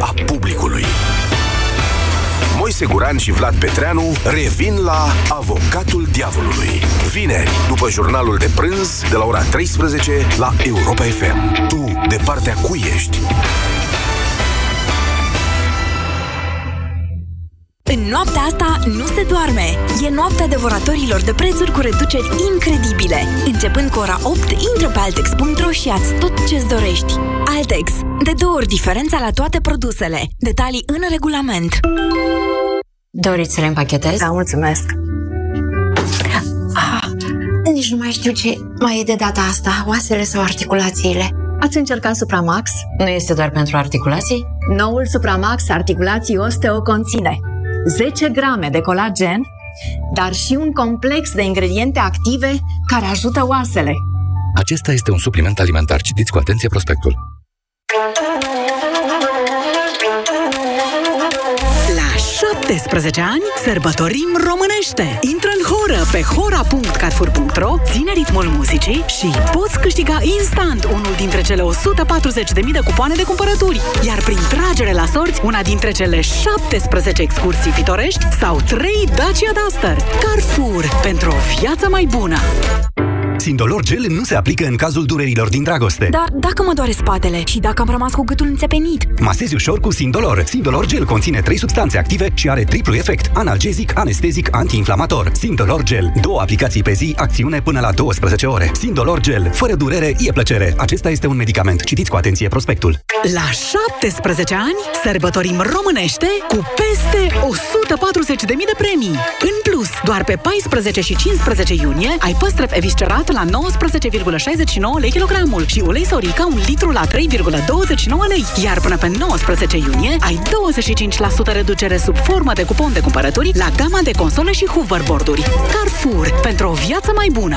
a publicului. Moise Guran și Vlad Petreanu revin la Avocatul Diavolului. Vineri, după jurnalul de prânz, de la ora 13 la Europa FM. Tu, de partea cui ești? În noaptea asta nu se doarme. E noaptea devoratorilor de prețuri cu reduceri incredibile. Începând cu ora 8, intră pe Altex.ro și ia tot ce-ți dorești. Altex. De două ori diferența la toate produsele. Detalii în regulament. Doriți să le împachetez? Da, mulțumesc. Ah, nici nu mai știu ce mai e de data asta, oasele sau articulațiile. Ați încercat Supramax? Nu este doar pentru articulații? Noul Supramax Articulații Osteo conține 10 grame de colagen, dar și un complex de ingrediente active care ajută oasele. Acesta este un supliment alimentar. Citiți cu atenție prospectul. 17 ani sărbătorim românește. Intră în horă pe hora.carfur.ro, ține ritmul muzicii și poți câștiga instant unul dintre cele 140.000 de cupoane de cumpărături. Iar prin tragere la sorți, una dintre cele 17 excursii pitorești sau 3 Dacia Duster. Carrefour, pentru o viață mai bună. Sindolor Gel nu se aplică în cazul durerilor din dragoste. Dar dacă mă doare spatele și dacă am rămas cu gâtul înțepenit? Masezi ușor cu Sindolor. Sindolor Gel conține trei substanțe active și are triplu efect. Analgezic, anestezic, antiinflamator. Sindolor Gel. Două aplicații pe zi, acțiune până la 12 ore. Sindolor Gel. Fără durere, e plăcere. Acesta este un medicament. Citiți cu atenție prospectul. La 17 ani sărbătorim românește cu peste 140.000 de premii. În plus, doar pe 14 și 15 iunie ai păstrăv eviscerat la 19,69 lei kilogramul și ulei sorica un litru la 3,29 lei. Iar până pe 19 iunie ai 25% reducere sub formă de cupon de cumpărături la gama de console și hoverboard-uri. Carrefour, pentru o viață mai bună!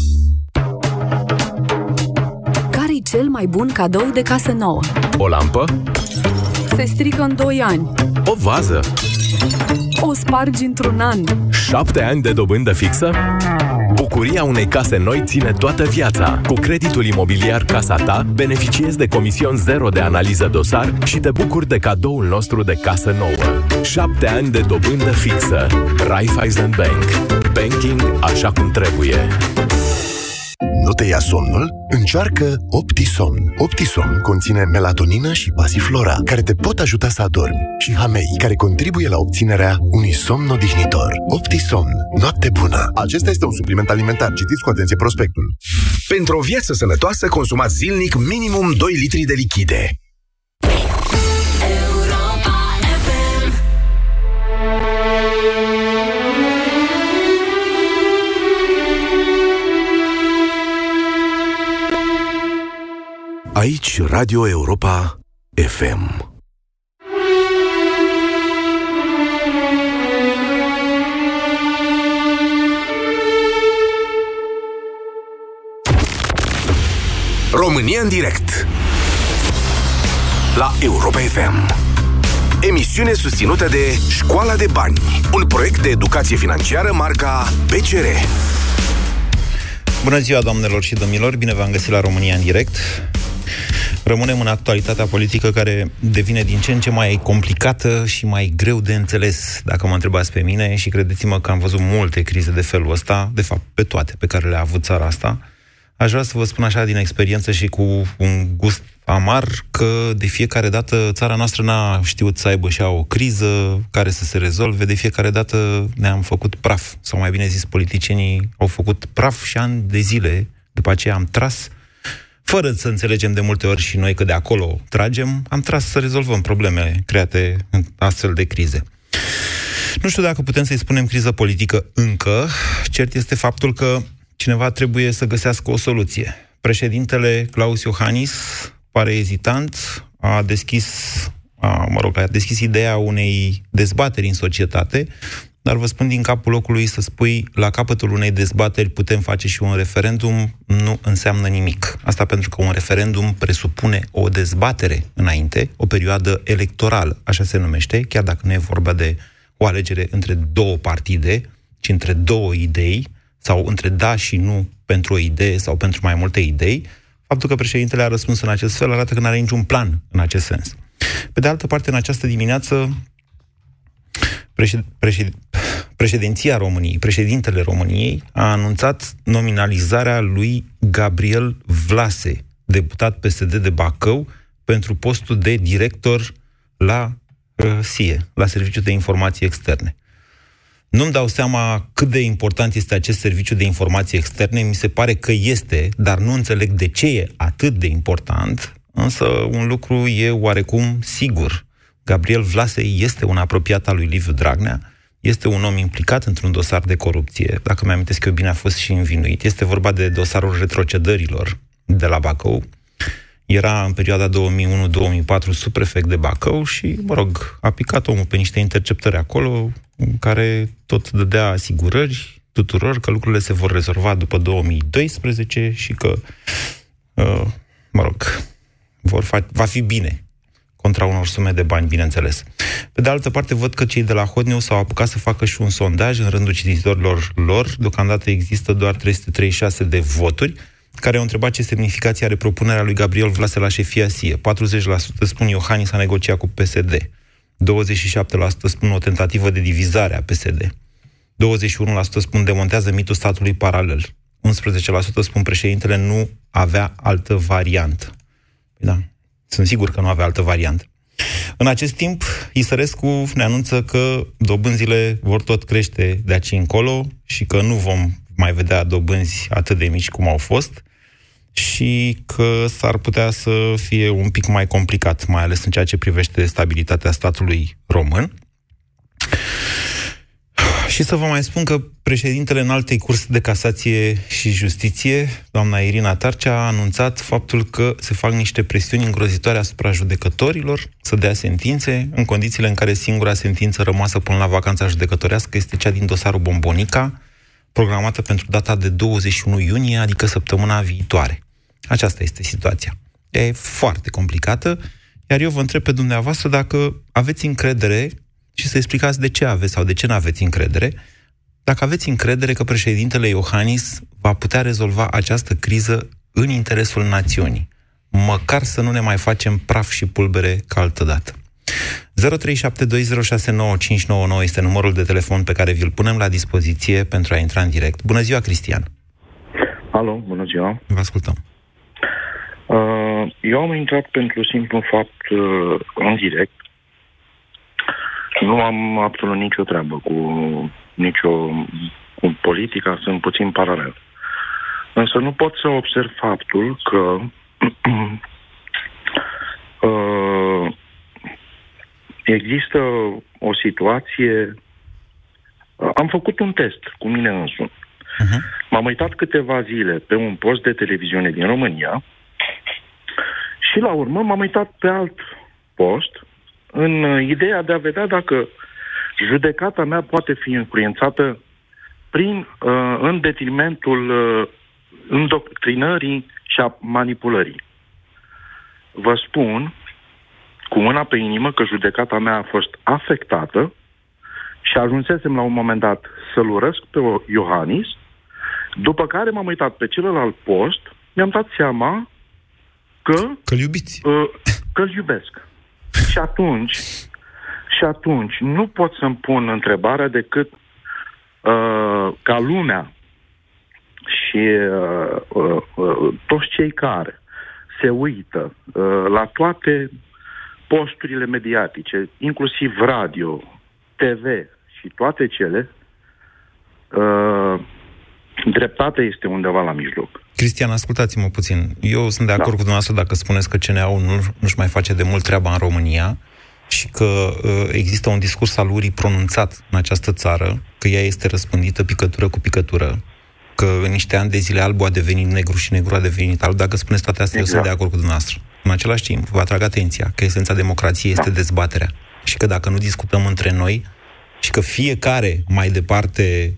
cel mai bun cadou de casă nouă? O lampă? Se strică în 2 ani. O vază? O spargi într-un an. Șapte ani de dobândă fixă? Bucuria unei case noi ține toată viața. Cu creditul imobiliar Casa Ta, beneficiezi de comision zero de analiză dosar și te bucuri de cadoul nostru de casă nouă. Șapte ani de dobândă fixă. Raiffeisen Bank. Banking așa cum trebuie. Nu te ia somnul? Încearcă Optison. Optison conține melatonină și pasiflora, care te pot ajuta să adormi, și hamei, care contribuie la obținerea unui somn odihnitor. Optison. Noapte bună. Acesta este un supliment alimentar. Citiți cu atenție prospectul. Pentru o viață sănătoasă, consumați zilnic minimum 2 litri de lichide. Aici Radio Europa FM. România în direct La Europa FM Emisiune susținută de Școala de Bani Un proiect de educație financiară marca PCR Bună ziua, doamnelor și domnilor! Bine v-am găsit la România în direct. Rămânem în actualitatea politică care devine din ce în ce mai complicată și mai greu de înțeles, dacă mă întrebați pe mine, și credeți-mă că am văzut multe crize de felul ăsta, de fapt pe toate pe care le-a avut țara asta. Aș vrea să vă spun așa din experiență și cu un gust amar că de fiecare dată țara noastră n-a știut să aibă și o criză care să se rezolve, de fiecare dată ne-am făcut praf, sau mai bine zis, politicienii au făcut praf și ani de zile, după aceea am tras fără să înțelegem de multe ori și noi că de acolo tragem, am tras să rezolvăm probleme create în astfel de crize. Nu știu dacă putem să-i spunem criză politică încă, cert este faptul că cineva trebuie să găsească o soluție. Președintele Claus Iohannis pare ezitant, a deschis a, mă rog, a deschis ideea unei dezbateri în societate, dar vă spun din capul locului să spui la capătul unei dezbateri putem face și un referendum, nu înseamnă nimic. Asta pentru că un referendum presupune o dezbatere înainte, o perioadă electorală, așa se numește, chiar dacă nu e vorba de o alegere între două partide, ci între două idei, sau între da și nu pentru o idee sau pentru mai multe idei, faptul că președintele a răspuns în acest fel arată că nu are niciun plan în acest sens. Pe de altă parte, în această dimineață, președ, președ, președinția României, președintele României, a anunțat nominalizarea lui Gabriel Vlase, deputat PSD de Bacău, pentru postul de director la uh, SIE, la Serviciul de Informații Externe. Nu-mi dau seama cât de important este acest serviciu de informații externe, mi se pare că este, dar nu înțeleg de ce e atât de important, însă un lucru e oarecum sigur. Gabriel Vlase este un apropiat al lui Liviu Dragnea, este un om implicat într-un dosar de corupție, dacă mi-am eu bine, a fost și învinuit. Este vorba de dosarul retrocedărilor de la Bacău. Era în perioada 2001-2004 subprefect de Bacău și, mă rog, a picat omul pe niște interceptări acolo, care tot dădea asigurări tuturor că lucrurile se vor rezolva după 2012 și că, uh, mă rog, vor fa- va fi bine contra unor sume de bani, bineînțeles. Pe de altă parte, văd că cei de la Hot News s-au apucat să facă și un sondaj în rândul cititorilor lor. Deocamdată există doar 336 de voturi care au întrebat ce semnificație are propunerea lui Gabriel Vlase la șefia SIE. 40% spun Iohannis a negociat cu PSD. 27% spun o tentativă de divizare a PSD. 21% spun demontează mitul statului paralel. 11% spun președintele nu avea altă variantă. Păi da, sunt sigur că nu avea altă variantă. În acest timp, Isărescu ne anunță că dobânzile vor tot crește de aici încolo și că nu vom mai vedea dobânzi atât de mici cum au fost și că s-ar putea să fie un pic mai complicat, mai ales în ceea ce privește stabilitatea statului român. Și să vă mai spun că președintele în altei curs de casație și justiție, doamna Irina Tarcea, a anunțat faptul că se fac niște presiuni îngrozitoare asupra judecătorilor să dea sentințe, în condițiile în care singura sentință rămasă până la vacanța judecătorească este cea din dosarul Bombonica, programată pentru data de 21 iunie, adică săptămâna viitoare. Aceasta este situația. E foarte complicată, iar eu vă întreb pe dumneavoastră dacă aveți încredere și să explicați de ce aveți sau de ce nu aveți încredere, dacă aveți încredere că președintele Iohannis va putea rezolva această criză în interesul națiunii, măcar să nu ne mai facem praf și pulbere ca altă dată. 0372069599 este numărul de telefon pe care vi-l punem la dispoziție pentru a intra în direct. Bună ziua, Cristian! Alo, bună ziua! Vă ascultăm! Uh, eu am intrat pentru simplu fapt uh, în direct. Nu am absolut nicio treabă cu nicio cu politica, sunt puțin paralel. Însă nu pot să observ faptul că uh, există o situație... Am făcut un test cu mine însumi. Uh-huh. M-am uitat câteva zile pe un post de televiziune din România și la urmă m-am uitat pe alt post în ideea de a vedea dacă judecata mea poate fi influențată prin, uh, în detrimentul uh, îndoctrinării și a manipulării. Vă spun cu mâna pe inimă că judecata mea a fost afectată și ajunsesem la un moment dat să-l urăsc pe Iohannis, după care m-am uitat pe celălalt post, mi-am dat seama că... Că-l iubiți. Uh, că-l iubesc. Și atunci, și atunci, nu pot să-mi pun întrebarea decât uh, ca lumea și uh, uh, uh, toți cei care se uită uh, la toate posturile mediatice, inclusiv radio, TV și toate cele, uh, dreptatea este undeva la mijloc. Cristian, ascultați-mă puțin. Eu sunt de acord da. cu dumneavoastră dacă spuneți că CNA-ul nu, nu-și mai face de mult treaba în România și că uh, există un discurs al urii pronunțat în această țară, că ea este răspândită picătură cu picătură, că în niște ani de zile albul a devenit negru și negru a devenit alb. Dacă spuneți toate astea, exact. eu sunt de exact. acord cu dumneavoastră. În același timp, vă atrag atenția că esența democrației este dezbaterea și că dacă nu discutăm între noi și că fiecare mai departe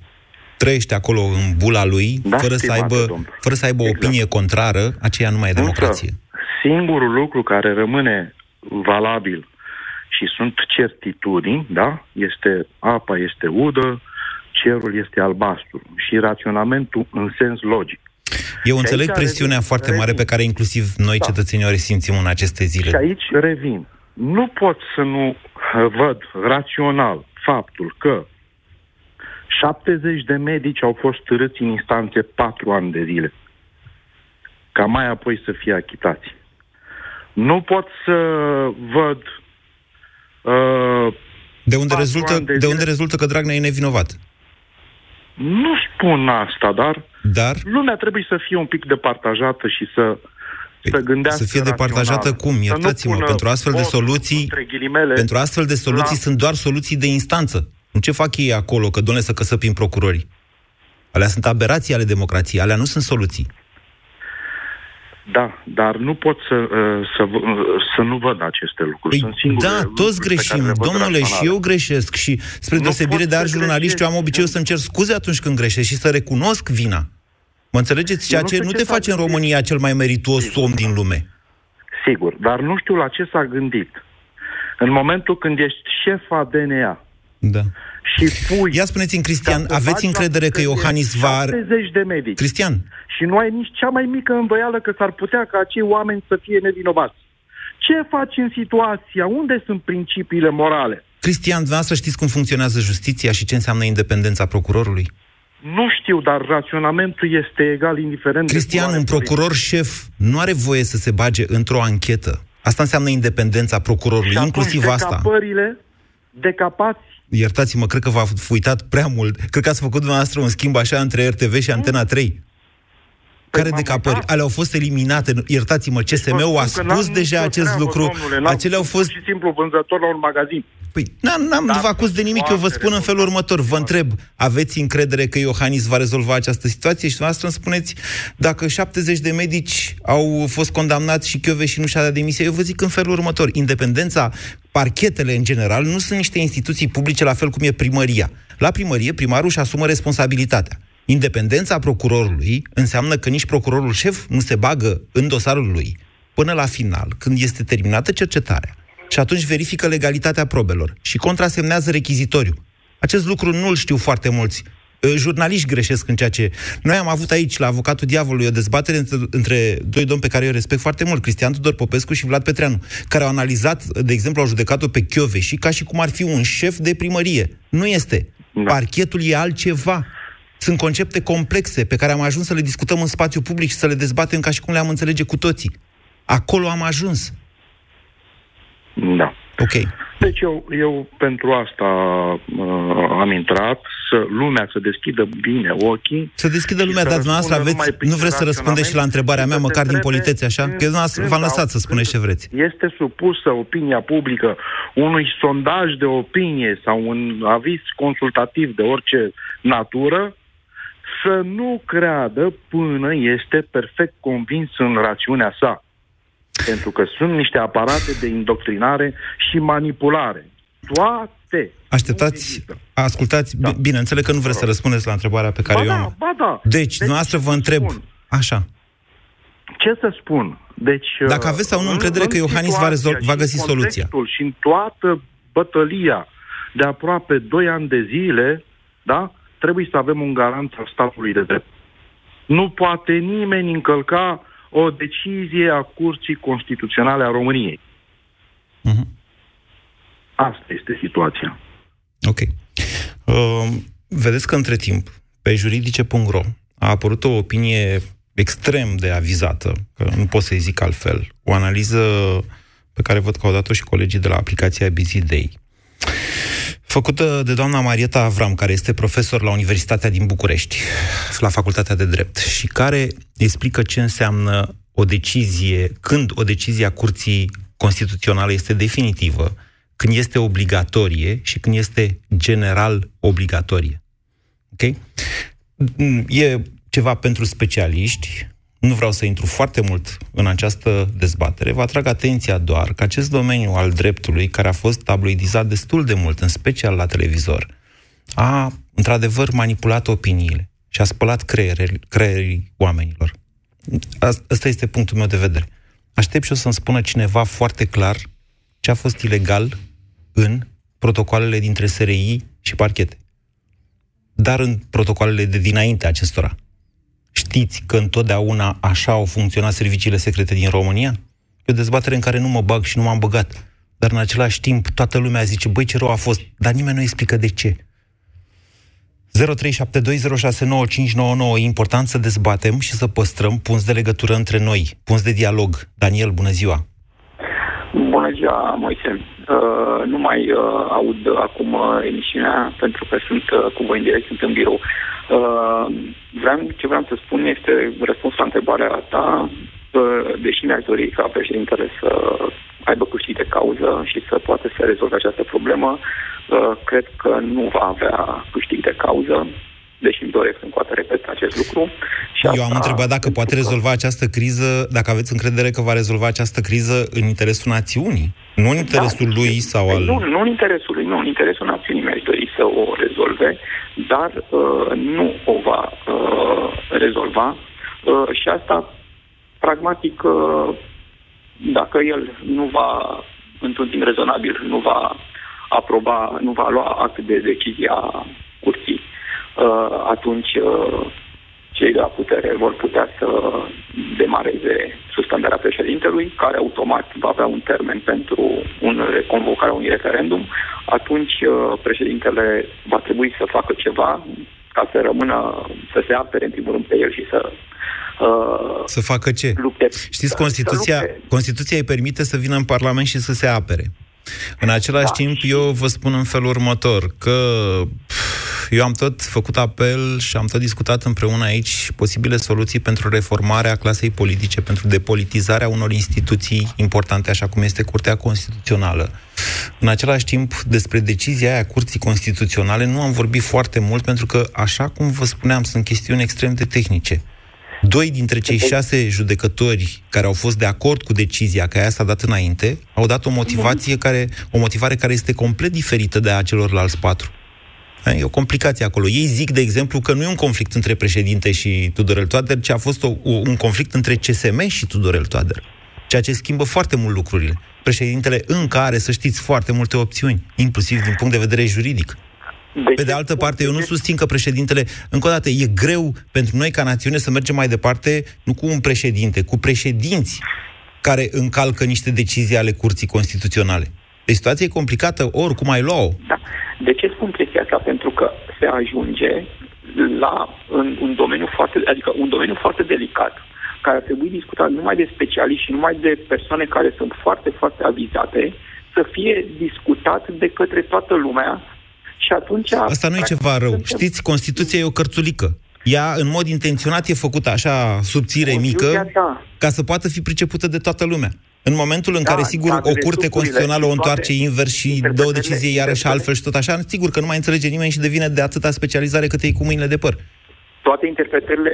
trăiește acolo în bula lui, Da, fără, să stimate aibă, domn. fără să aibă o opinie contrară, aceea nu mai e democrație. Singurul lucru care rămâne valabil și sunt certitudini, da? Este apa este udă, cerul este albastru și raționamentul în sens logic. Eu Și înțeleg aici presiunea revin- foarte mare pe care inclusiv noi, Da. cetățenii, o resimțim în aceste Și zile. aici revin. Nu pot să nu uh, văd rațional faptul că 70 de medici au fost târâți în instanțe 4 ani de zile. Ca mai apoi să fie achitați. Nu pot să văd uh, De unde, patru rezultă, ani de de zile- unde rezultă că Dragnea e nevinovat. Nu spun asta, dar, dar lumea trebuie să fie un pic departajată și să, să gândească Să fie departajată rațional. cum? Să nu Iertați-mă, pună pentru astfel de votul, soluții, între ghilimele, pentru astfel de soluții la- sunt doar soluții de instanță. Nu ce fac ei acolo, că doamne să căsăpim procurorii. Alea sunt aberații ale democrației, alea nu sunt soluții. Da, dar nu pot să, uh, să, v- uh, să nu văd aceste lucruri. Sunt singure Da, lucruri toți pe care greșim, le văd domnule, și raționale. eu greșesc și spre Nu deosebire poți de să alți jurnaliști, eu am obiceiul să-mi cer scuze atunci când greșesc și să recunosc vina. Mă înțelegeți? Ceea nu ce știu nu ce te s-a face în România cel mai merituos om din lume. Sigur, dar nu știu la ce s-a gândit. În momentul când ești șefa DNA Da. și pui... Ia spuneți-mi, Cristian, ca să aveți faci încredere la că Iohannis va... 70 de medici. Cristian, Și nu ai nici cea mai mică îndoială că s-ar putea ca acei oameni să fie nevinovați. Ce faci în situația? Unde sunt principiile morale? Cristian, dumneavoastră știți cum funcționează justiția și ce înseamnă independența procurorului? Nu știu, dar raționamentul este egal indiferent Cristian, de un procuror șef nu are voie să se bage într-o anchetă. Asta înseamnă independența procurorului, Și inclusiv atunci asta. decapările, decapați Iertați-mă, cred că v-a uitat prea mult. Cred că ați făcut dumneavoastră un schimb așa între RTV și Antena 3. Care decapări? Ale au fost eliminate. Iertați-mă, CSM-ul a Spun că spus n-am deja nicio acest treabă, lucru. domnule, n-am Acele au fost pur și simplu vânzător la un magazin. Păi, n-am, n-am Dar vă acuz de nimic, eu vă foarte spun în felul următor. Vă întreb, aveți încredere că Iohannis va rezolva această situație? Și dumneavoastră îmi spuneți, dacă 70 de medici au fost condamnați și Chiove și nu și-a dat demisia, eu vă zic în felul următor. Independența, parchetele în general, nu sunt niște instituții publice la fel cum e primăria. La primărie, primarul își asumă responsabilitatea. Independența procurorului înseamnă că nici procurorul șef nu se bagă în dosarul lui până la final, când este terminată cercetarea. Și atunci verifică legalitatea probelor și contrasemnează rechizitoriu. Acest lucru nu-l știu foarte mulți. Uh, Jurnaliști greșesc în ceea ce... Noi am avut aici, la Avocatul Diavolului, o dezbatere între, între doi domni pe care eu respect foarte mult, Cristian Tudor Popescu și Vlad Petreanu, care au analizat, de exemplu, au judecat-o pe Chiove și ca și cum ar fi un șef de primărie. Nu este. Parchetul e altceva. Sunt concepte complexe pe care am ajuns să le discutăm în spațiu public și să le dezbatem ca și cum le-am înțelege cu toții. Acolo am ajuns. Da. Ok. Deci eu, eu pentru asta uh, am intrat, să lumea să deschidă bine ochii. Să deschidă și lumea, să dar dumneavoastră răspundă aveți, numai prin nu vreți să răspundeți și la întrebarea mea, raționament, măcar din să se politețe, așa? întrebe Că dumneavoastră când v-am sau lăsat să spuneți ce vreți. Este supusă opinia publică unui sondaj de opinie sau un aviz consultativ de orice natură, să nu creadă până este perfect convins în rațiunea sa. Pentru că sunt niște aparate de indoctrinare și manipulare. Toate. Așteptați, ascultați, da. bine, înțeleg că nu vreți să răspundeți la întrebarea pe care Ba eu da, am. ba da. Deci, dumneavoastră vă întreb, așa, Ce să spun? Deci, Dacă aveți sau nu încredere că Iohannis va rezol- situația va și găsi în soluția. contextul Și în toată bătălia de aproape 2 ani de zile, da, trebuie să avem un garant al statului de drept. Nu poate nimeni încălca o decizie a Curții Constituționale a României. Mhm. Asta este situația. ok. Uh, vedeți că între timp, pe juridice.ro a apărut o opinie extrem de avizată, că nu pot să-i zic altfel, o analiză pe care văd că au dat-o și colegii de la aplicația Busy Day, făcută de doamna Marieta Avram, care este profesor la Universitatea din București, la Facultatea de Drept, și care explică ce înseamnă o decizie, când o decizie a Curții Constituționale este definitivă, când este obligatorie și când este general obligatorie. Ok? E ceva pentru specialiști, nu vreau să intru foarte mult în această dezbatere, vă atrag atenția doar că acest domeniu al dreptului, care a fost tabloidizat destul de mult, în special la televizor, a, într-adevăr, manipulat opiniile și a spălat creierii, creierii oamenilor. Ăsta este punctul meu de vedere. Aștept și o să-mi spună cineva foarte clar ce a fost ilegal în protocoalele dintre SRI și parchete. Dar în protocoalele de dinainte acestora. Știți că întotdeauna așa au funcționat serviciile secrete din România? E o dezbatere în care nu mă bag și nu m-am băgat. Dar în același timp toată lumea zice, băi, ce rău a fost, dar nimeni nu explică de ce. 0372069599 e important să dezbatem și să păstrăm punți de legătură între noi, punți de dialog. Daniel, bună ziua! Bună ziua, Moise. Uh, nu mai uh, aud acum uh, emisiunea pentru că sunt uh, cu voi în direct, sunt în birou. Uh, vreau, ce vreau să spun este răspuns la întrebarea ta, uh, deși mi-aș dori ca președintele să aibă câștig de cauză și să poată să rezolve această problemă, uh, cred că nu va avea câștig de cauză deși îmi doresc încă o dată repet acest lucru. Și Eu am întrebat dacă poate rezolva această criză, dacă aveți încredere că va rezolva această criză în interesul națiunii, nu în interesul da. lui sau al... Nu, nu în interesul lui, nu, în interesul națiunii mi-aș dori să o rezolve, dar uh, nu o va uh, rezolva uh, și asta, pragmatic, uh, dacă el nu va, într-un timp rezonabil, nu va aproba, nu va lua act de decizia curții Uh, atunci uh, cei de la putere vor putea să demareze suspendarea președintelui, care automat va avea un termen pentru un, convocarea unui referendum, atunci uh, președintele va trebui să facă ceva ca să rămână, să se apere în primul rând pe el și să Uh, să facă ce? Lupte, Știți, Constituția, Constituția îi permite să vină în Parlament și să se apere. În același da. timp, eu vă spun în felul următor, că eu am tot făcut apel și am tot discutat împreună aici posibile soluții pentru reformarea clasei politice, pentru depolitizarea unor instituții importante, așa cum este Curtea Constituțională. În același timp, despre decizia aia Curții Constituționale nu am vorbit foarte mult, pentru că, așa cum vă spuneam, sunt chestiuni extrem de tehnice. Doi dintre cei șase judecători care au fost de acord cu decizia, că aia s-a dat înainte, au dat o motivație care, o motivare care este complet diferită de a celorlalți patru. E o complicație acolo. Ei zic, de exemplu, că nu e un conflict între președinte și Tudorel Toader, ci a fost o, un conflict între CSM și Tudorel Toader. Ceea ce schimbă foarte mult lucrurile. Președintele încă are, să știți, foarte multe opțiuni, inclusiv din punct de vedere juridic. De Pe de altă parte, eu nu susțin că președintele, încă o dată, e greu pentru noi ca națiune să mergem mai departe, nu cu un președinte, cu președinți care încalcă niște decizii ale Curții Constituționale. Deci situația e complicată, oricum ai lua-o. Da. De ce spun chestia asta? Pentru că se ajunge la în un domeniu foarte, adică un domeniu foarte delicat, care ar trebui discutat numai de specialiști și numai de persoane care sunt foarte, foarte avizate, să fie discutat de către toată lumea și atunci... Asta nu e ceva rău. Știți, Constituția e o cărțulică. Ea, în mod intenționat, e făcută așa subțire, mică, da. ca să poată fi pricepută de toată lumea. În momentul în da, care, sigur, o curte constituțională o întoarce invers și dă o decizie iarăși altfel și tot așa, sigur că nu mai înțelege nimeni și devine de atâta specializare cât e cu mâinile de păr. Toate interpretările,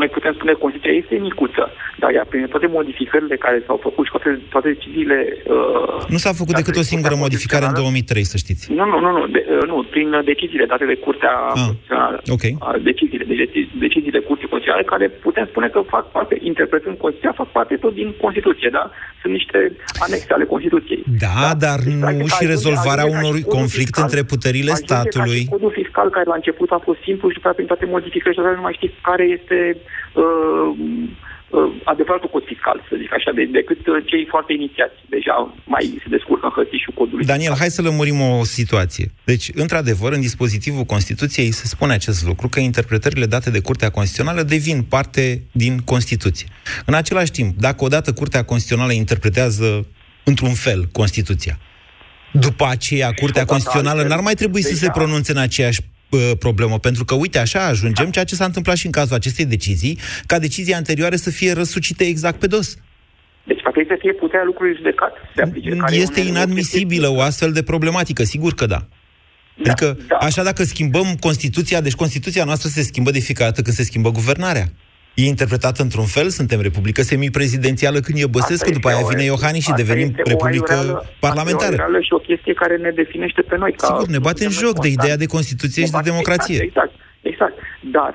noi putem spune că Constituția este micuță, dar ea, prin toate modificările care s-au făcut și toate, toate deciziile... Uh, nu s-a făcut decât o singură modificare în 2003, să știți. Nu, nu, nu, nu, de, uh, nu prin deciziile date de Curtea ah, okay. deciziile, deci deciziile Curții Constituționale, care putem spune că fac parte, interpretând Constituția, fac parte tot din Constituție, da? Sunt niște anexe ale Constituției. Da, da? dar deci, nu și rezolvarea unor conflict între puterile statului. codul fiscal care la început a fost simplu și după prin toate modificările nu mai știți care este uh, uh, adevăratul cod fiscal, să zic așa, de, decât uh, cei foarte inițiați. Deja mai se descurcă în hărțișul codului. Daniel, hai să lămurim o situație. Deci, într-adevăr, în dispozitivul Constituției se spune acest lucru, că interpretările date de Curtea Constituțională devin parte din Constituție. În același timp, dacă odată Curtea Constituțională interpretează într-un fel Constituția, după aceea, Curtea Constituțională n-ar mai trebui să se pronunțe în aceeași problemă, pentru că, uite, așa ajungem, ceea ce s-a întâmplat și în cazul acestei decizii, ca decizii anterioare să fie răsucite exact pe dos. Deci, poate să fie puterea lucrului judecat. De aplice, care este inadmisibilă o astfel de problematică, sigur că da. da adică, da. așa dacă schimbăm Constituția, deci Constituția noastră se schimbă de fiecare dată când se schimbă guvernarea. E interpretat într-un fel, suntem republică semiprezidențială când e Băsescu, după aia vine Iohannis și devenim republică aiureală, parlamentară. Asta e o aiureală și o chestie care ne definește pe noi. Ca Sigur, ne bate în joc de ideea de Constituție și de democrație. Exact, exact. Dar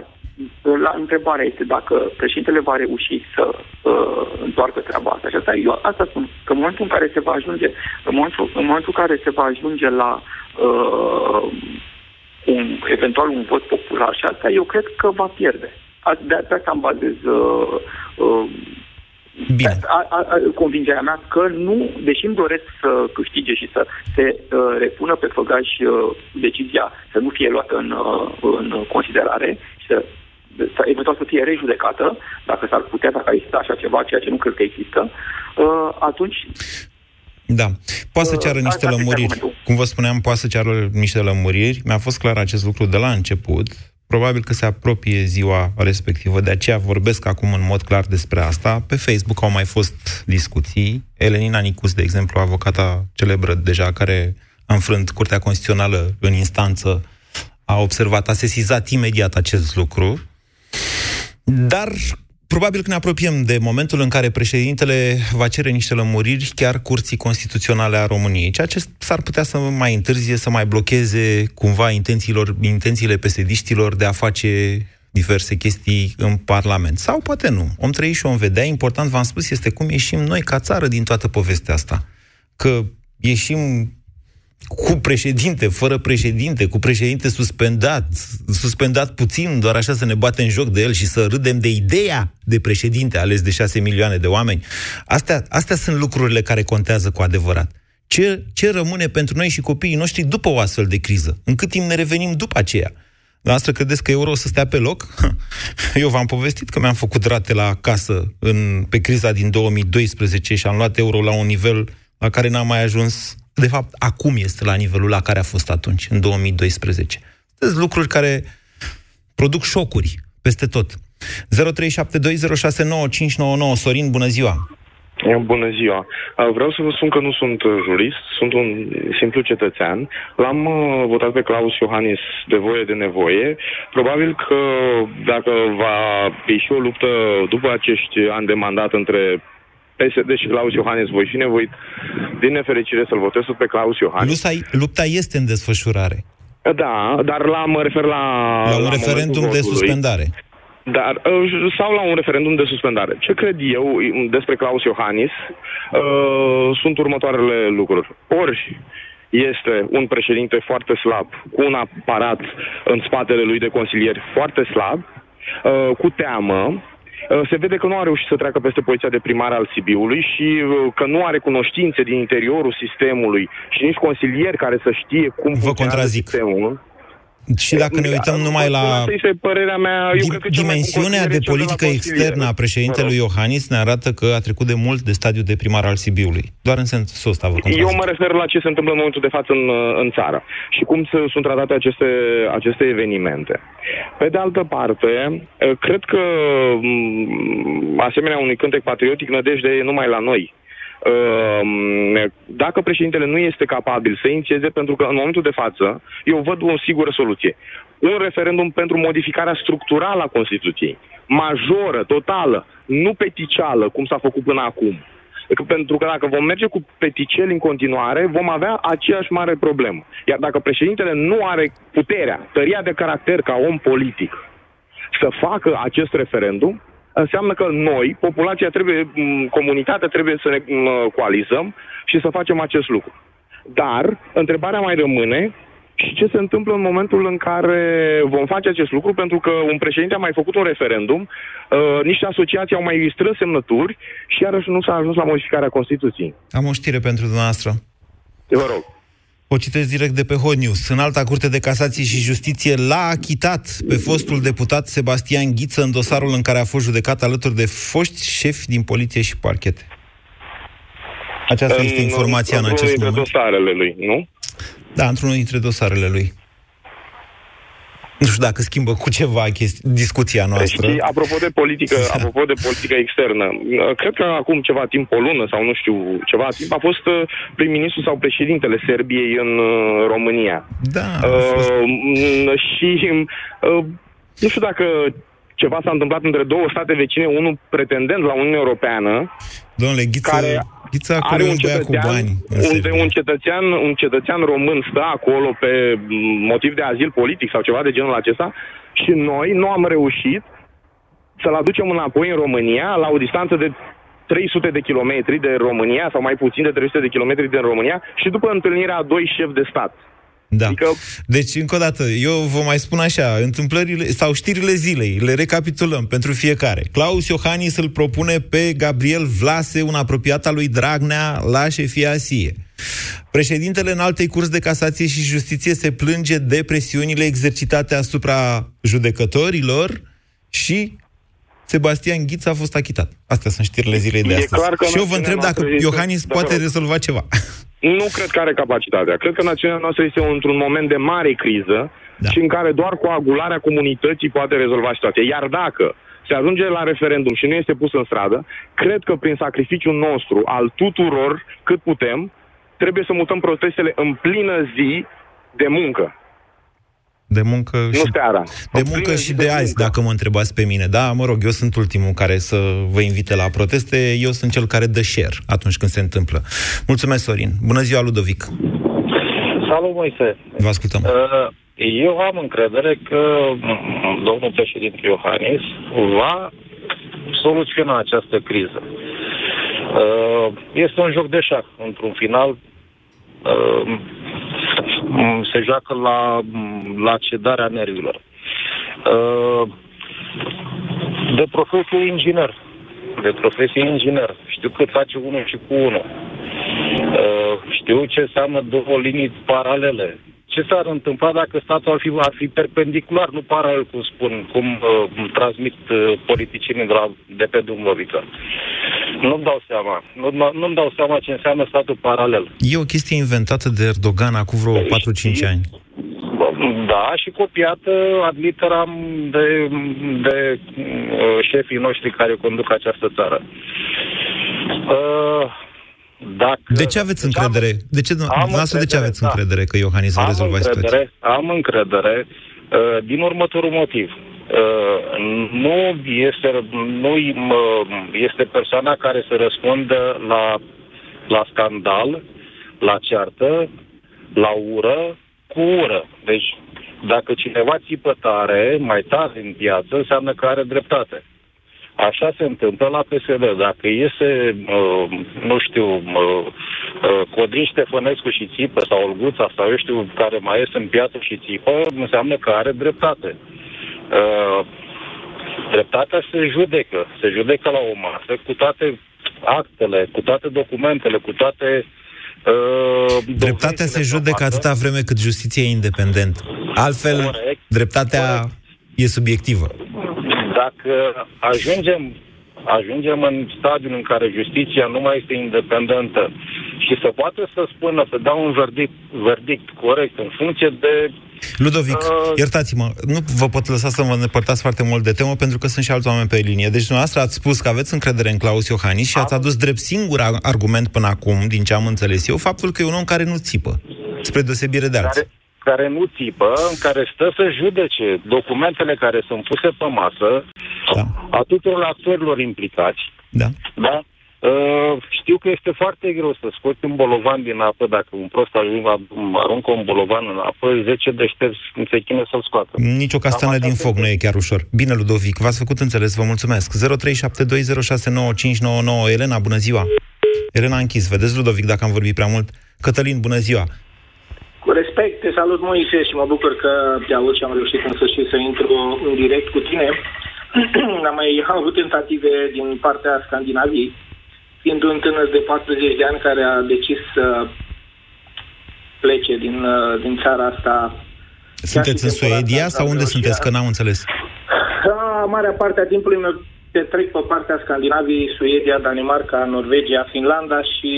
la întrebarea este dacă președintele va reuși să uh, întoarcă treaba asta. Și asta, eu asta spun, că în momentul în care se va ajunge, în momentul, în momentul în care se va ajunge la uh, un, eventual un vot popular și asta, eu cred că va pierde. A- De, de asta îmi bazez uh, uh, Bine. A, a, a, convingerea mea că nu, deși îmi doresc să câștige și să se uh, repună pe făgaș uh, decizia să nu fie luată în, uh, în considerare și să, să eventual să fie rejudecată, dacă s-ar putea, dacă există așa ceva, ceea ce nu cred că există, uh, atunci Da. Poate să Uh, ceară niște asta este lămuriri. argumentul. Cum vă spuneam, poate să ceară niște lămuriri. Mi-a fost clar acest lucru de la început. Probabil că se apropie ziua respectivă, de aceea vorbesc acum în mod clar despre asta. Pe Facebook au mai fost discuții. Elenina Nicus, de exemplu, avocata celebră deja, care a înfrânt Curtea Constituțională în instanță, a observat, a sesizat imediat acest lucru. Dar probabil că ne apropiem de momentul în care președintele va cere niște lămuriri chiar Curții Constituționale a României, ceea ce s-ar putea să mai întârzie, să mai blocheze cumva intențiilor, intențiile pesediștilor de a face diverse chestii în Parlament. Sau poate nu. Om trăi și om vedea. Important, v-am spus, este cum ieșim noi ca țară din toată povestea asta. Că ieșim cu președinte, fără președinte, cu președinte suspendat, suspendat puțin, doar așa să ne batem în joc de el și să râdem de ideea de președinte ales de șase milioane de oameni. Astea, astea sunt lucrurile care contează cu adevărat. Ce, ce rămâne pentru noi și copiii noștri după o astfel de criză? În cât timp ne revenim după aceea? Noastră credeți că euro o să stea pe loc? Eu v-am povestit că mi-am făcut rate la casă în, pe criza din 2012 și am luat euro la un nivel la care n-am mai ajuns. De fapt, acum este la nivelul la care a fost atunci, în 2012. Sunt lucruri care produc șocuri peste tot. 0372069599 Sorin, bună ziua! Bună ziua! Uh, Vreau să vă spun că nu sunt uh, jurist, sunt un simplu cetățean. L-am uh, votat pe Claus Iohannis de voie de nevoie. Probabil că dacă va ieși o luptă după acești ani de mandat între PSD și Claus Iohannis, voi fi nevoit din nefericire să-l votez pe Claus Iohannis. Lupta, lupta este în desfășurare. Da, dar la, mă refer la... La un la referendum momentul de votului. suspendare. Dar, uh, sau la un referendum de suspendare. Ce cred eu despre Claus Iohannis uh, sunt următoarele lucruri. Ori este un președinte foarte slab, cu un aparat în spatele lui de consilieri foarte slab, uh, cu teamă, uh, se vede că nu a reușit să treacă peste poziția de primar al Sibiului și uh, că nu are cunoștințe din interiorul sistemului și nici consilieri care să știe cum Vă funcționează contrazic. sistemul. Și dacă ne uităm numai la Asta este părerea mea. Eu Dim- cred că cel mai bun dimensiunea consilier de e cel politică la consiliere. externă a președintelui Vă rog. Iohannis ne arată că a trecut de mult de stadiu de primar al Sibiului. Doar în sensul ăsta vă Eu contrazic. mă refer la ce se întâmplă în momentul de față în, în țară și cum se, sunt tratate aceste, aceste evenimente. Pe de altă parte, eh, cred că, m, asemenea unui cântec patriotic, nădejde e numai la noi. Ehm, Dacă președintele nu este capabil să inițieze, pentru că în momentul de față eu văd o sigură soluție. Un referendum pentru modificarea structurală a Constituției. Majoră, totală, nu peticială, cum s-a făcut până acum. Că- Pentru că dacă vom merge cu peticeli în continuare, vom avea aceeași mare problemă. Iar dacă președintele nu are puterea, tăria de caracter ca om politic, să facă acest referendum, înseamnă că noi, populația trebuie, m, comunitatea trebuie să ne m, coalizăm și să facem acest lucru. Dar, întrebarea mai rămâne, și ce se întâmplă în momentul în care vom face acest lucru, pentru că un președinte a mai făcut un referendum, uh, niște asociații au mai strâns semnături și iarăși nu s-a ajuns la modificarea Constituției. Am o știre pentru dumneavoastră. Vă rog. O citesc direct de pe Hot News. În alta curte de casație și justiție l-a achitat pe fostul deputat Sebastian Ghiță în dosarul în care a fost judecat alături de foști șefi din poliție și parchete. Aceasta este informația în într-unul acest dintre moment. dosarele lui, nu? Da, într-unul dintre dosarele lui. Nu știu dacă schimbă cu ceva chesti- discuția noastră. Știi, apropo de politică, apropo de politică externă, uh, cred că acum ceva timp, o lună sau nu știu, ceva timp, a fost uh, prim-ministru sau președintele Serbiei în uh, România. Da, Uh, m- și uh, nu știu dacă ceva s-a întâmplat între două state vecine, unul pretendent la Uniunea Europeană, Domnule, Ghiță, care Ghiță are un un băiat cu cetățean, bani. în unde Serbia. un cetățean, un cetățean român stă acolo pe m, motiv de azil politic sau ceva de genul acesta și noi nu am reușit să-l aducem înapoi în România la o distanță de 300 de kilometri de România sau mai puțin de 300 de kilometri din România și după întâlnirea a doi șefi de stat. Da. Adică, Deci, încă o dată, eu vă mai spun așa, întâmplările sau știrile zilei, le recapitulăm pentru fiecare. Claus Iohannis îl propune pe Gabriel Vlase, un apropiat al lui Dragnea, la șefia SIE. Președintele în altei curs de casație și justiție se plânge de presiunile exercitate asupra judecătorilor și Sebastian Ghiță a fost achitat. Astea sunt știrile zilei de E astăzi. clar că și eu vă națiunea întreb dacă noastră este- Iohannis Da, poate vă rog. rezolva ceva. Nu cred că are capacitatea. Cred că națiunea noastră este într-un moment de mare criză da. și în care doar coagularea comunității poate rezolva situația. Iar dacă se ajunge la referendum și nu este pus în stradă, cred că prin sacrificiul nostru, al tuturor, cât putem, trebuie să mutăm protestele în plină zi de muncă. De muncă Nu și, seara. de În muncă plină și zi de de azi, muncă. dacă mă întrebați pe mine. Da, mă rog, eu sunt ultimul care să vă invite la proteste, eu sunt cel care dă share atunci când se întâmplă. Mulțumesc, Sorin. Bună ziua, Ludovic. Salut, Moise. Vă ascultăm. Uh, Eu am încredere că mm, domnul președinte Iohannis va soluționa această criză. Uh, Este un joc de șah. Într-un final, uh, m- se joacă la, la cedarea nervilor. Uh, De profesie inginer. De profesie inginer. Știu cât face unul și cu unul. Uh, știu ce înseamnă două linii paralele. Ce s-ar întâmpla dacă statul ar fi, ar fi perpendicular, nu paralel, cum spun, cum uh, transmit uh, politicienii de, la, de pe Dumlovică. Nu-mi dau seama. Nu, nu-mi dau seama ce înseamnă statul paralel. E o chestie inventată de Erdogan acum vreo 4-5 ani. Da, și copiată ad literam de, de uh, șefii noștri care conduc această țară. Uh, dacă, De ce aveți încredere? De ce, dumneavoastră, de ce aveți da. încredere că Iohannis va am rezolva situația? încredere, am încredere uh, din următorul motiv. Uh, nu este, nu este persoana care să răspundă la, la scandal, la ceartă, la ură, cu ură. Deci, dacă cineva țipă tare, mai tare în piață, înseamnă că are dreptate. Așa se întâmplă la PSD. Dacă iese, uh, nu știu, uh, uh, Codrin Ștefănescu și țipă, sau Olguța, sau eu știu, care mai iese în piață și țipă, înseamnă că are dreptate. Uh, dreptatea se judecă. Se judecă la o masă cu toate actele, cu toate documentele, cu toate uh, Dreptatea se judecă atâta vreme cât justiția e independentă. Altfel, Corect. dreptatea e subiectivă. Dacă ajungem, ajungem în stadiul în care justiția nu mai este independentă și să poată să spună, să dea un verdict, verdict corect în funcție de Ludovic, Uh, iertați-mă, nu vă pot lăsa să vă îndepărtați foarte mult de temă, pentru că sunt și alți oameni pe linie. Deci dumneavoastră ați spus că aveți încredere în Claus Iohannis și ați adus drept singur ar- argument până acum, din ce am înțeles eu, faptul că e un om care nu țipă, spre deosebire de alții. care, care nu țipă, în care stă să judece documentele care sunt puse pe masă da. a tuturor actorilor implicați. Da. Da? Uh, știu că este foarte greu să scoți un bolovan din apă, dacă un prost ajunge, aruncă un bolovan în apă, 10 deștepți se chine să-l scoată. Nici o castană din foc nu e chiar ușor. Bine, Ludovic, v-ați făcut înțeles, vă mulțumesc. 0372069599 Elena, bună ziua! Elena a închis, vedeți, Ludovic, dacă am vorbit prea mult. Cătălin, bună ziua! Cu respect, te salut Moise și mă bucur că te aud și am reușit în sfârșit să intru în direct cu tine. am mai avut tentative din partea Scandinaviei, fiind un tânăr de 40 de ani care a decis să plece din, uh, din țara asta. Sunteți în Suedia sau unde sunteți? Că n-am înțeles. Da, marea parte a timpului meu petrec pe partea Scandinaviei, Suedia, Danemarca, Norvegia, Finlanda și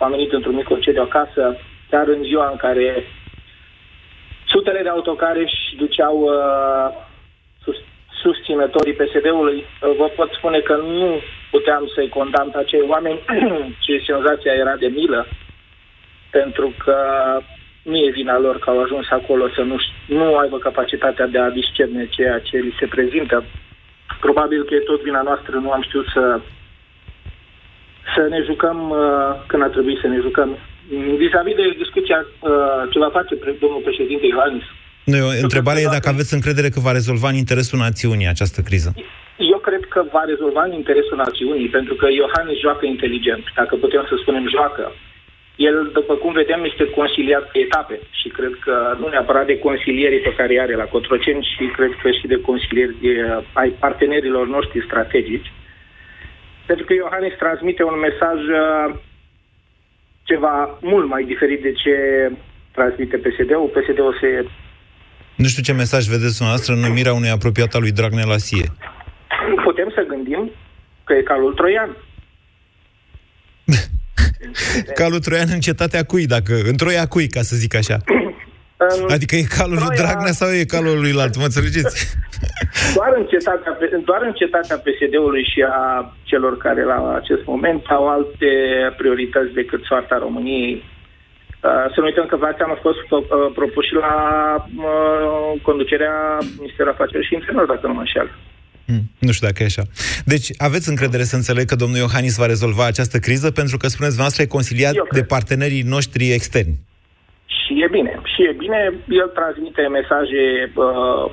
am venit într-un mic concediu acasă, chiar în ziua în care sutele de autocare și duceau uh, sus, susținătorii PSD-ului. Uh, vă pot spune că nu puteam să-i condamn pe acei oameni, ci senzația era de milă, pentru că nu e vina lor că au ajuns acolo să nu, nu aibă capacitatea de a discerne ceea ce li se prezintă. probabil că e tot vina noastră, nu am știut să, să ne jucăm uh, când a trebuit să ne jucăm. Vis-a-vis de discuția uh, ce va face pre- domnul președinte Iohannis, Nu, întrebarea e dacă aveți încredere că va rezolva în interesul națiunii această criză. eu cred că va rezolva în interesul națiunii, pentru că Iohannis joacă inteligent, dacă putem să spunem joacă. El, după cum vedem, este consiliat pe etape și cred că nu neapărat de consilierii pe care îi are la Cotroceni, și cred că și de consilieri de, ai partenerilor noștri strategici. Pentru că Iohannis transmite un mesaj uh, ceva mult mai diferit de ce transmite PSD-ul. PSD-ul se Nu știu ce mesaj vedeți dumneavoastră în numirea unui apropiat al lui Dragnea la SIE. putem să gândim că e calul troian. Calul Troian în cetatea cui, dacă... În Troia cui, ca să zic așa. Adică e calul lui Dragnea sau e calul lui alt, mă înțelegeți? Doar în cetatea, doar în cetatea PSD-ului și a celor care la acest moment au alte priorități decât soarta României. Uh, Să nu uităm că Vlad a fost uh, propus și la uh, conducerea Ministerului Afacerilor și Internelor, dacă nu mă înșel. Nu știu dacă e așa. Deci, aveți încredere să înțeleg că domnul Iohannis va rezolva această criză, pentru că, spuneți noastră, e consiliat de partenerii noștri externi. Și e bine. Și e bine. El transmite mesaje uh,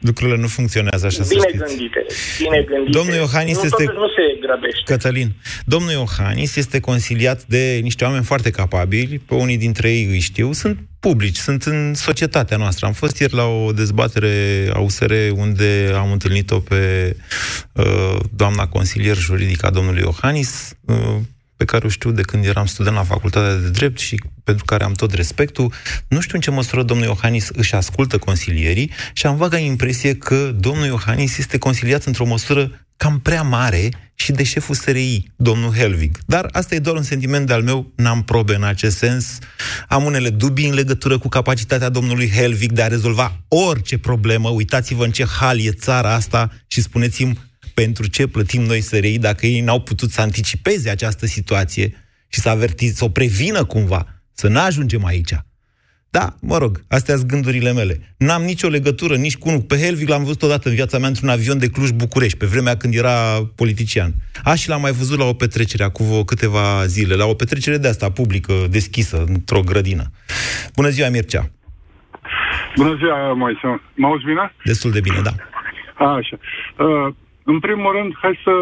Lucrurile nu funcționează așa, să bine știți. gândite. Bine gândite. Domnul Iohannis nu, este- Totuși nu se grăbește. Cătălin, domnul Iohannis este consiliat de niște oameni foarte capabili, pe unii dintre ei îi știu, sunt publici, sunt în societatea noastră. Am fost ieri la o dezbatere a USR unde am întâlnit-o pe uh, doamna consilier juridic a domnului Iohannis, uh, pe care o știu de când eram student la facultatea de drept și pentru care am tot respectul. Nu știu în ce măsură domnul Iohannis își ascultă consilierii și am vaga impresie că domnul Iohannis este consiliat într-o măsură cam prea mare și de șeful SRI, domnul Helvig. Dar asta e doar un sentiment de-al meu, n-am probe în acest sens. Am unele dubii în legătură cu capacitatea domnului Helvig de a rezolva orice problemă. Uitați-vă în ce hal e țara asta și spuneți-mi pentru ce plătim noi SRI dacă ei n-au putut să anticipeze această situație și să avertiți, să o prevină cumva, să nu ajungem aici. Da, mă rog, astea sunt gândurile mele. N-am nicio legătură nici cu unul. Pe Helvig l-am văzut odată în viața mea într-un avion de Cluj-București, pe vremea când era politician. A, și l-am mai văzut la o petrecere acum vreo câteva zile, la o petrecere de asta publică, deschisă, într-o grădină. Bună ziua, Mircea! Bună ziua, Moise. Mă auzi bine? Destul de bine, da. A, așa. Uh, în primul rând, hai să,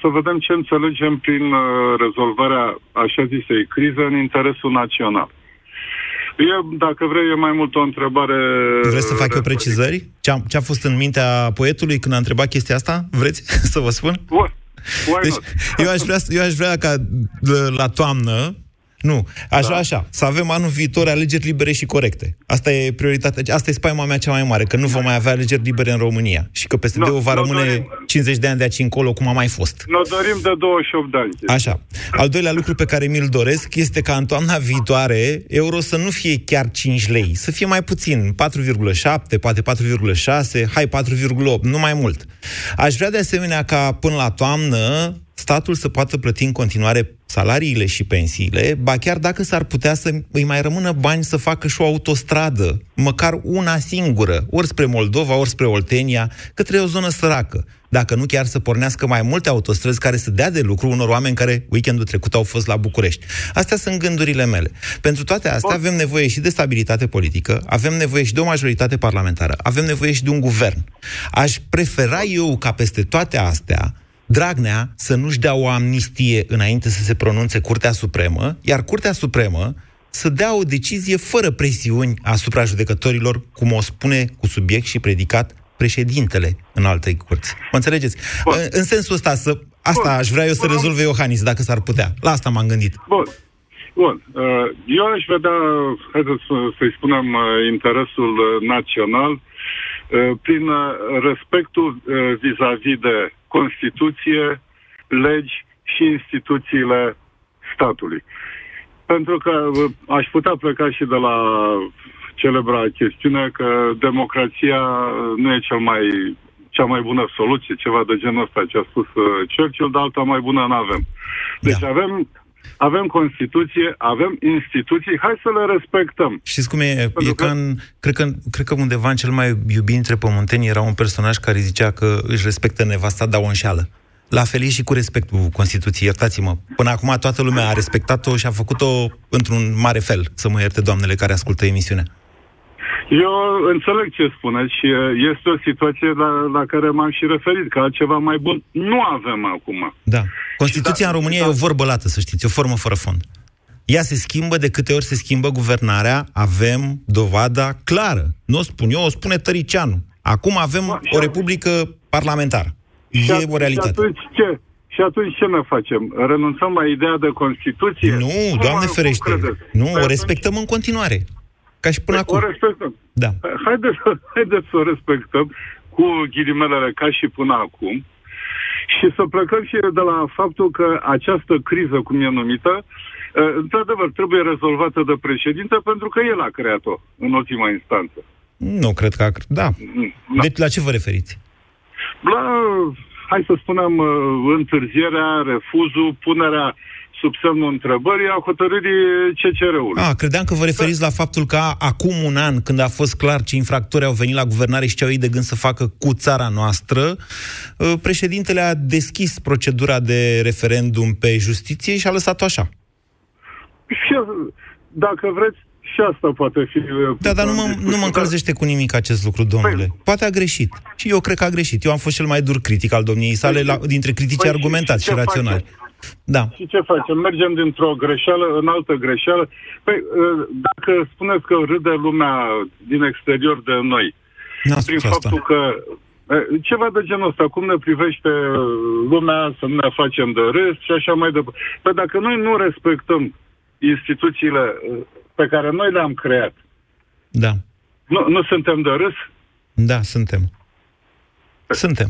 să vedem ce înțelegem prin uh, rezolvarea așa zisei crize în interesul național. E, dacă vrei, e mai mult o întrebare... Vreți să fac eu precizări? Ce a, ce a fost în mintea poetului când a întrebat chestia asta? Vreți să vă spun? Deci, eu aș vrea, eu aș vrea ca de, la toamnă, nu, aș vrea așa, să avem anul viitor alegeri libere și corecte. Asta e prioritatea, asta e spaima mea cea mai mare, că nu vom mai avea alegeri libere în România și că PSD-ul va nu rămâne dorim. 50 de ani de aici încolo, cum a mai fost. Ne dorim de 28 de ani. Așa. Al doilea lucru pe care mi-l doresc este ca în toamna viitoare euro să nu fie chiar 5 lei, să fie mai puțin, 4,7, poate 4,6, hai 4,8, nu mai mult. Aș vrea de asemenea ca până la toamnă statul să poată plăti în continuare salariile și pensiile, ba chiar dacă s-ar putea să îi mai rămână bani să facă și o autostradă, măcar una singură, ori spre Moldova, ori spre Oltenia, către o zonă săracă. Dacă nu chiar să pornească mai multe autostrăzi care să dea de lucru unor oameni care weekendul trecut au fost la București. Astea sunt gândurile mele. Pentru toate astea avem nevoie și de stabilitate politică, avem nevoie și de o majoritate parlamentară, avem nevoie și de un guvern. Aș prefera eu ca peste toate astea Dragnea să nu-și dea o amnistie înainte să se pronunțe Curtea Supremă, iar Curtea Supremă să dea o decizie fără presiuni asupra judecătorilor, cum o spune cu subiect și predicat președintele în alte curți. Mă înțelegeți? În, în sensul ăsta, să, asta aș vrea eu să rezolve Iohannis, dacă s-ar putea. La asta m-am gândit. Bun. Bun. Uh, Eu aș vedea, haideți să- să-i spunem, uh, interesul uh, național uh, prin uh, respectul uh, vis-a-vis de Constituție, legi și instituțiile statului. Pentru că uh, aș putea pleca și de la celebra chestiune că democrația uh, nu e cel mai, cea mai bună soluție, ceva de genul ăsta ce a spus uh, Churchill, dar alta mai bună nu avem. Deci avem avem Constituție, avem instituții, hai să le respectăm. Știți cum e? e că... ca în, cred, că, cred că undeva în cel mai iubit între pământeni era un personaj care zicea că își respectă nevasta, dar o înșeală. La fel e și cu respectul Constituției, iertați-mă. Până acum toată lumea a respectat-o și a făcut-o într-un mare fel, să mă ierte doamnele care ascultă emisiunea. Eu înțeleg ce spuneți și este o situație la, la care m-am și referit, că altceva mai bun nu avem acum. Da. Constituția da, în România da. e o vorbă lată, să știți, o formă fără fond. Ea se schimbă de câte ori se schimbă guvernarea, avem dovada clară. Nu o spun eu, o spune Tăricianu. Acum avem Ma, o republică parlamentară. Și e o realitate. Și atunci ce? Și atunci ce ne facem? Renunțăm la ideea de Constituție? Nu, cum Doamne ferește. Nu, o respectăm în continuare. Ca și până păi, acum. O respectăm. Da. Haideți, haideți să o respectăm cu ghilimelele ca și până acum și să plecăm și de la faptul că această criză, cum e numită, uh, într-adevăr trebuie rezolvată de președinte pentru că el a creat-o în ultima instanță. Nu cred că a... Da. da. Deci la ce vă referiți? La, hai să spunem, uh, întârzierea, refuzul, punerea sub semnul întrebării a hotărârii CCR-ului. Ah, credeam că vă referiți da. la faptul că acum un an, când a fost clar ce infractori au venit la guvernare și ce au ei de gând să facă cu țara noastră, uh, președintele a deschis procedura de referendum pe justiție și a lăsat-o așa. Și dacă vreți, și asta poate fi... Uh, da, dar nu mă, nu mă încălzește cu nimic acest lucru, domnule. Păi, poate a greșit. Și eu cred că a greșit. Eu am fost cel mai dur critic al domniei sale păi, la, dintre critici păi, argumentați și, și raționali. Face? Da. Și ce facem? Mergem dintr-o greșeală în altă greșeală. Păi, ă, dacă spuneți că râde lumea din exterior de noi, prin faptul asta. că ă, ceva de genul ăsta, cum ne privește lumea, să nu ne facem de râs și așa mai departe. Păi dacă noi nu respectăm instituțiile ă, pe care noi le-am creat, da. nu, nu suntem de râs? Da, suntem. Suntem.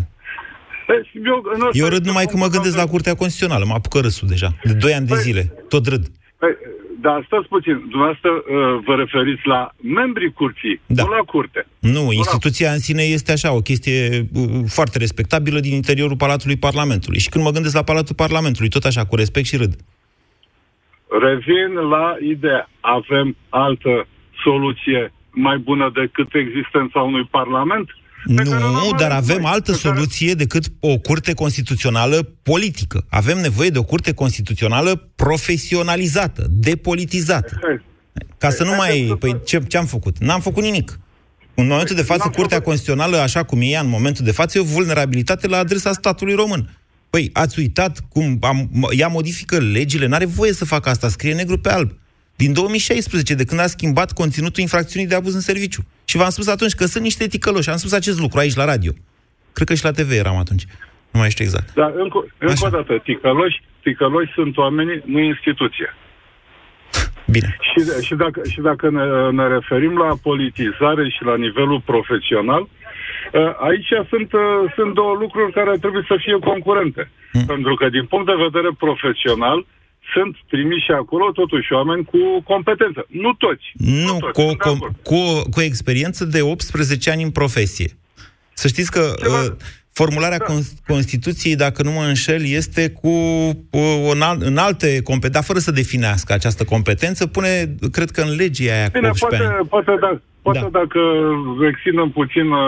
Deci, eu, eu râd numai când mă gândesc la Curtea Constituțională. Mă apucă râsul deja. De 2 ani de păi, zile. Tot râd. Păi, dar stați puțin. Dumneavoastră uh, vă referiți la membrii curții, da. nu la curte. Nu, nu instituția la... în sine este așa, o chestie uh, foarte respectabilă din interiorul Palatului Parlamentului. Și când mă gândesc la Palatul Parlamentului, tot așa, cu respect și râd. Revin la ideea. Avem altă soluție mai bună decât existența unui Parlament? Nu, dar avem altă soluție decât o curte constituțională politică. Avem nevoie de o curte constituțională profesionalizată, depolitizată. Ca să nu mai... Păi ce, ce am făcut? N-am făcut nimic. În momentul de față, Curtea Constituțională, așa cum e ea în momentul de față, e o vulnerabilitate la adresa statului român. Păi, ați uitat cum am, ea modifică legile, n-are voie să facă asta, scrie negru pe alb din 2016, de când a schimbat conținutul infracțiunii de abuz în serviciu. Și v-am spus atunci că sunt niște ticăloși. Am spus acest lucru aici la radio. Cred că și la TV eram atunci. Nu mai știu exact. Dar încă, încă o dată, ticăloși, ticăloși sunt oamenii, nu instituție. Bine. Și, și dacă, și dacă ne, ne referim la politizare și la nivelul profesional, ă, aici sunt, ă, sunt două lucruri care trebuie să fie concurente. Hmm. Pentru că, din punct de vedere profesional, sunt trimiși acolo totuși oameni cu competență. Nu toți. Nu, nu toți, cu, cu, cu, cu experiență de 18 ani în profesie. Să știți că uh, formularea da. Constituției, dacă nu mă înșel, este cu uh, în, al, în alte competențe, dar fără să definească această competență, pune, cred că în legea aia Bine, cu poate, ani. poate, da, poate da. dacă extindem puțin uh,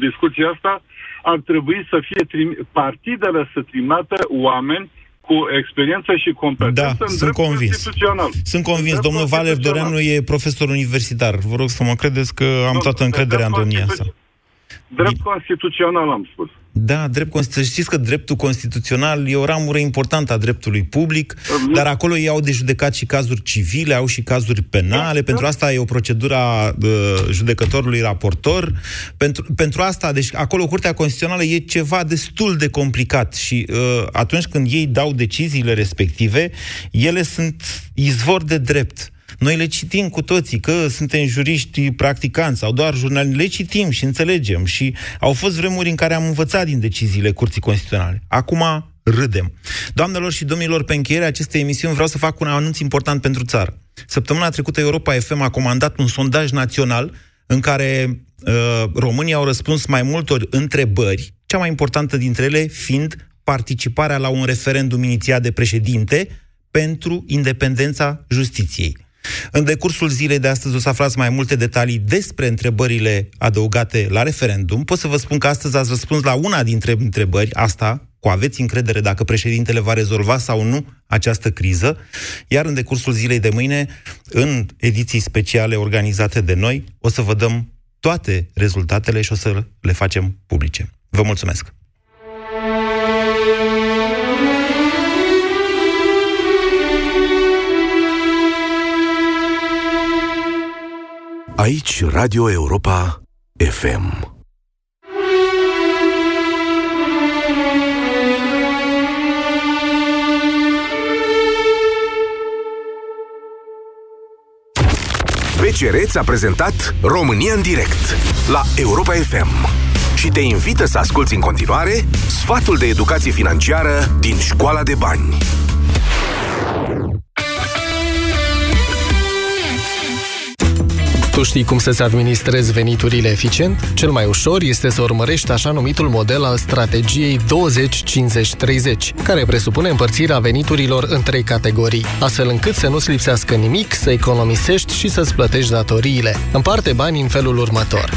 discuția asta, ar trebui să fie trim- partidele să trimată oameni cu experiență și competență da, în sunt convins. constituțional. Sunt convins. Domnul Valer Doreanu e profesor universitar. Vă rog să mă credeți că am toată încrederea în domnia sa. Drept constituțional, am spus. Da, drept constituțional. Știți că dreptul constituțional e o ramură importantă a dreptului public, uh, dar acolo ei au de judecat și cazuri civile, au și cazuri penale. Da, pentru da. asta e o procedură a uh, judecătorului raportor. Pentru, pentru asta, deci acolo Curtea Constituțională e ceva destul de complicat și uh, atunci când ei dau deciziile respective, ele sunt izvor de drept. Noi le citim cu toții, că suntem juriști practicanți sau doar jurnaliști, le citim și înțelegem și au fost vremuri în care am învățat din deciziile Curții Constituționale. Acum râdem. Doamnelor și domnilor, pe încheierea acestei emisiuni vreau să fac un anunț important pentru țară. Săptămâna trecută Europa FM a comandat un sondaj național în care uh, românii au răspuns mai multor întrebări, cea mai importantă dintre ele fiind participarea la un referendum inițiat de președinte pentru independența justiției. În decursul zilei de astăzi o să aflați mai multe detalii despre întrebările adăugate la referendum. Pot să vă spun că astăzi ați răspuns la una dintre întrebări, asta, cu aveți încredere dacă președintele va rezolva sau nu această criză, iar în decursul zilei de mâine, în ediții speciale organizate de noi, o să vă dăm toate rezultatele și o să le facem publice. Vă mulțumesc! Aici Radio Europa FM. BCR ți-a prezentat România în direct la Europa FM și te invită să asculti în continuare sfatul de educație financiară din Școala de Bani. Tu știi cum să-ți administrezi veniturile eficient? Cel mai ușor este să urmărești așa numitul model al strategiei 20-50-30, care presupune împărțirea veniturilor în trei categorii, astfel încât să nu-ți lipsească nimic, să economisești și să-ți plătești datoriile. Împarte bani în felul următor.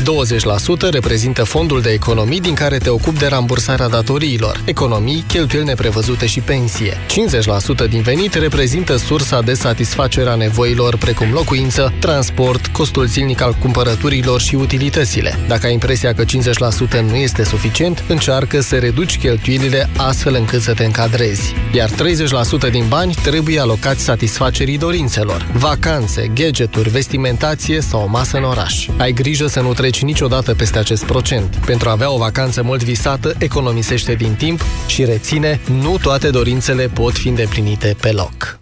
20% reprezintă fondul de economii din care te ocupi de rambursarea datoriilor, economii, cheltuieli neprevăzute și pensie. 50% din venit reprezintă sursa de satisfacere a nevoilor precum locuință, transport, costul costul zilnic al cumpărăturilor și utilitățile. Dacă ai impresia că 50% nu este suficient, încearcă să reduci cheltuielile astfel încât să te încadrezi. Iar 30% din bani trebuie alocați satisfacerii dorințelor. Vacanțe, gadgeturi, vestimentație sau o masă în oraș. Ai grijă să nu treci niciodată peste acest procent. Pentru a avea o vacanță mult visată, economisește din timp și reține, nu toate dorințele pot fi îndeplinite pe loc.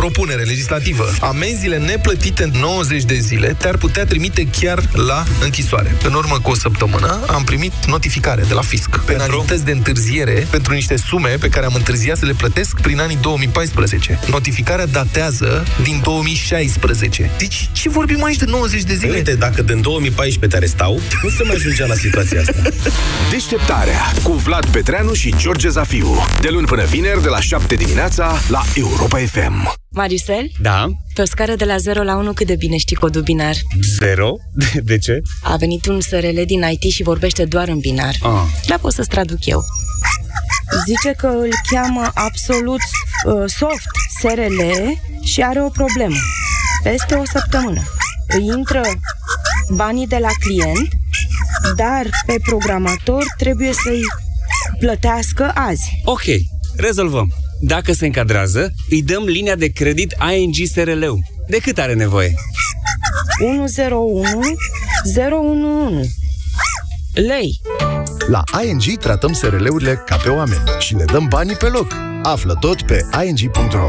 Propunere legislativă. Amenziile neplătite în 90 de zile te-ar putea trimite chiar la închisoare. În urmă cu o săptămână am primit notificare de la fisc. Penalități de întârziere pentru niște sume pe care am întârziat să le plătesc prin anii 2014. Notificarea datează din 2016. Deci ce vorbim aici de 90 de zile? Uite, dacă din 2014 te arestau, nu se mai ajungea la situația asta. Deșteptarea cu Vlad Petreanu și George Zafiu. De luni până vineri, de la 7 dimineața, la Europa FM. Maricel? Da? Pe o scară de la 0 la 1 cât de bine știi codul binar? Zero? De, de ce? A venit un SRL din IT și vorbește doar în binar. Ah. Dar pot să-ți traduc eu. Zice că îl cheamă absolut uh, soft SRL și are o problemă. Peste o săptămână. Îi intră banii de la client, dar pe programator trebuie să-i plătească azi. Ok, rezolvăm. Dacă se încadrează, îi dăm linia de credit ING SRL-ul. De cât are nevoie? 101 011 lei. La ING tratăm SRL-urile ca pe oameni și le dăm banii pe loc. Află tot pe ing.ro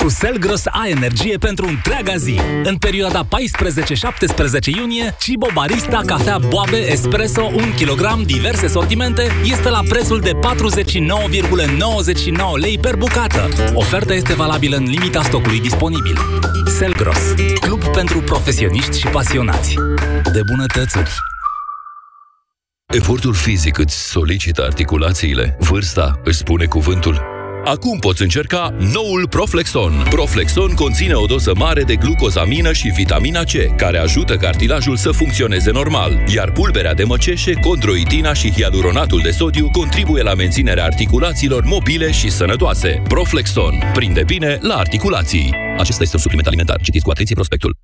Cu Selgros ai energie pentru întreaga zi. În perioada 14-17 iunie, Cibo Barista cafea boabe espresso 1 kg diverse sortimente este la prețul de 49,99 lei per bucată. Oferta este valabilă în limita stocului disponibil. Selgros, club pentru profesioniști și pasionați de bunătățuri. Efortul fizic îți solicită articulațiile, vârsta își spune cuvântul. Acum poți încerca noul Proflexon. Proflexon conține o doză mare de glucozamină și vitamina C, care ajută cartilajul să funcționeze normal, iar pulberea de măceșe, condroitina și hialuronatul de sodiu contribuie la menținerea articulațiilor mobile și sănătoase. Proflexon. Prinde bine la articulații. Acesta este un supliment alimentar. Citiți cu atenție prospectul.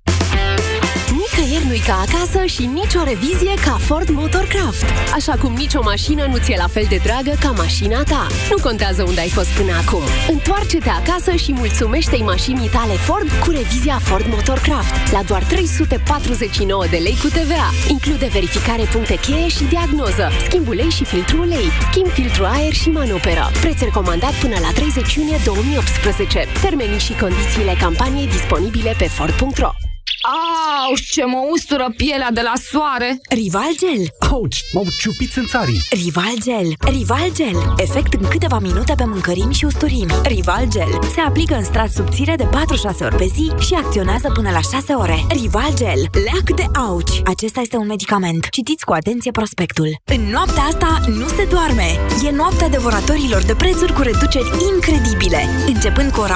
Nicăieri nu-i ca acasă și nicio revizie ca Ford Motorcraft. Așa cum nicio mașină nu ți-e la fel de dragă ca mașina ta. Nu contează unde ai fost până acum. Întoarce-te acasă și mulțumește-i mașinii tale Ford cu revizia Ford Motorcraft la doar 349 de lei cu TVA. Include verificare puncte cheie și diagnoză, schimb ulei și filtru ulei, schimb filtru aer și manoperă. Preț recomandat până la 30 iunie 2018. Termenii și condițiile campaniei disponibile pe Ford.ro Au, ce mă ustură pielea de la soare! Rival Gel. Auci, m-au ciupit în țarii. Rival Gel. Rival Gel. Efect în câteva minute pe mâncărimi și usturimi. Rival Gel. Se aplică în strat subțire de 4-6 ori pe zi și acționează până la 6 ore. Rival Gel. Leac de auci. Acesta este un medicament. Citiți cu atenție prospectul. În noaptea asta nu se doarme. E noaptea devoratorilor de prețuri cu reduceri incredibile. Începând cu ora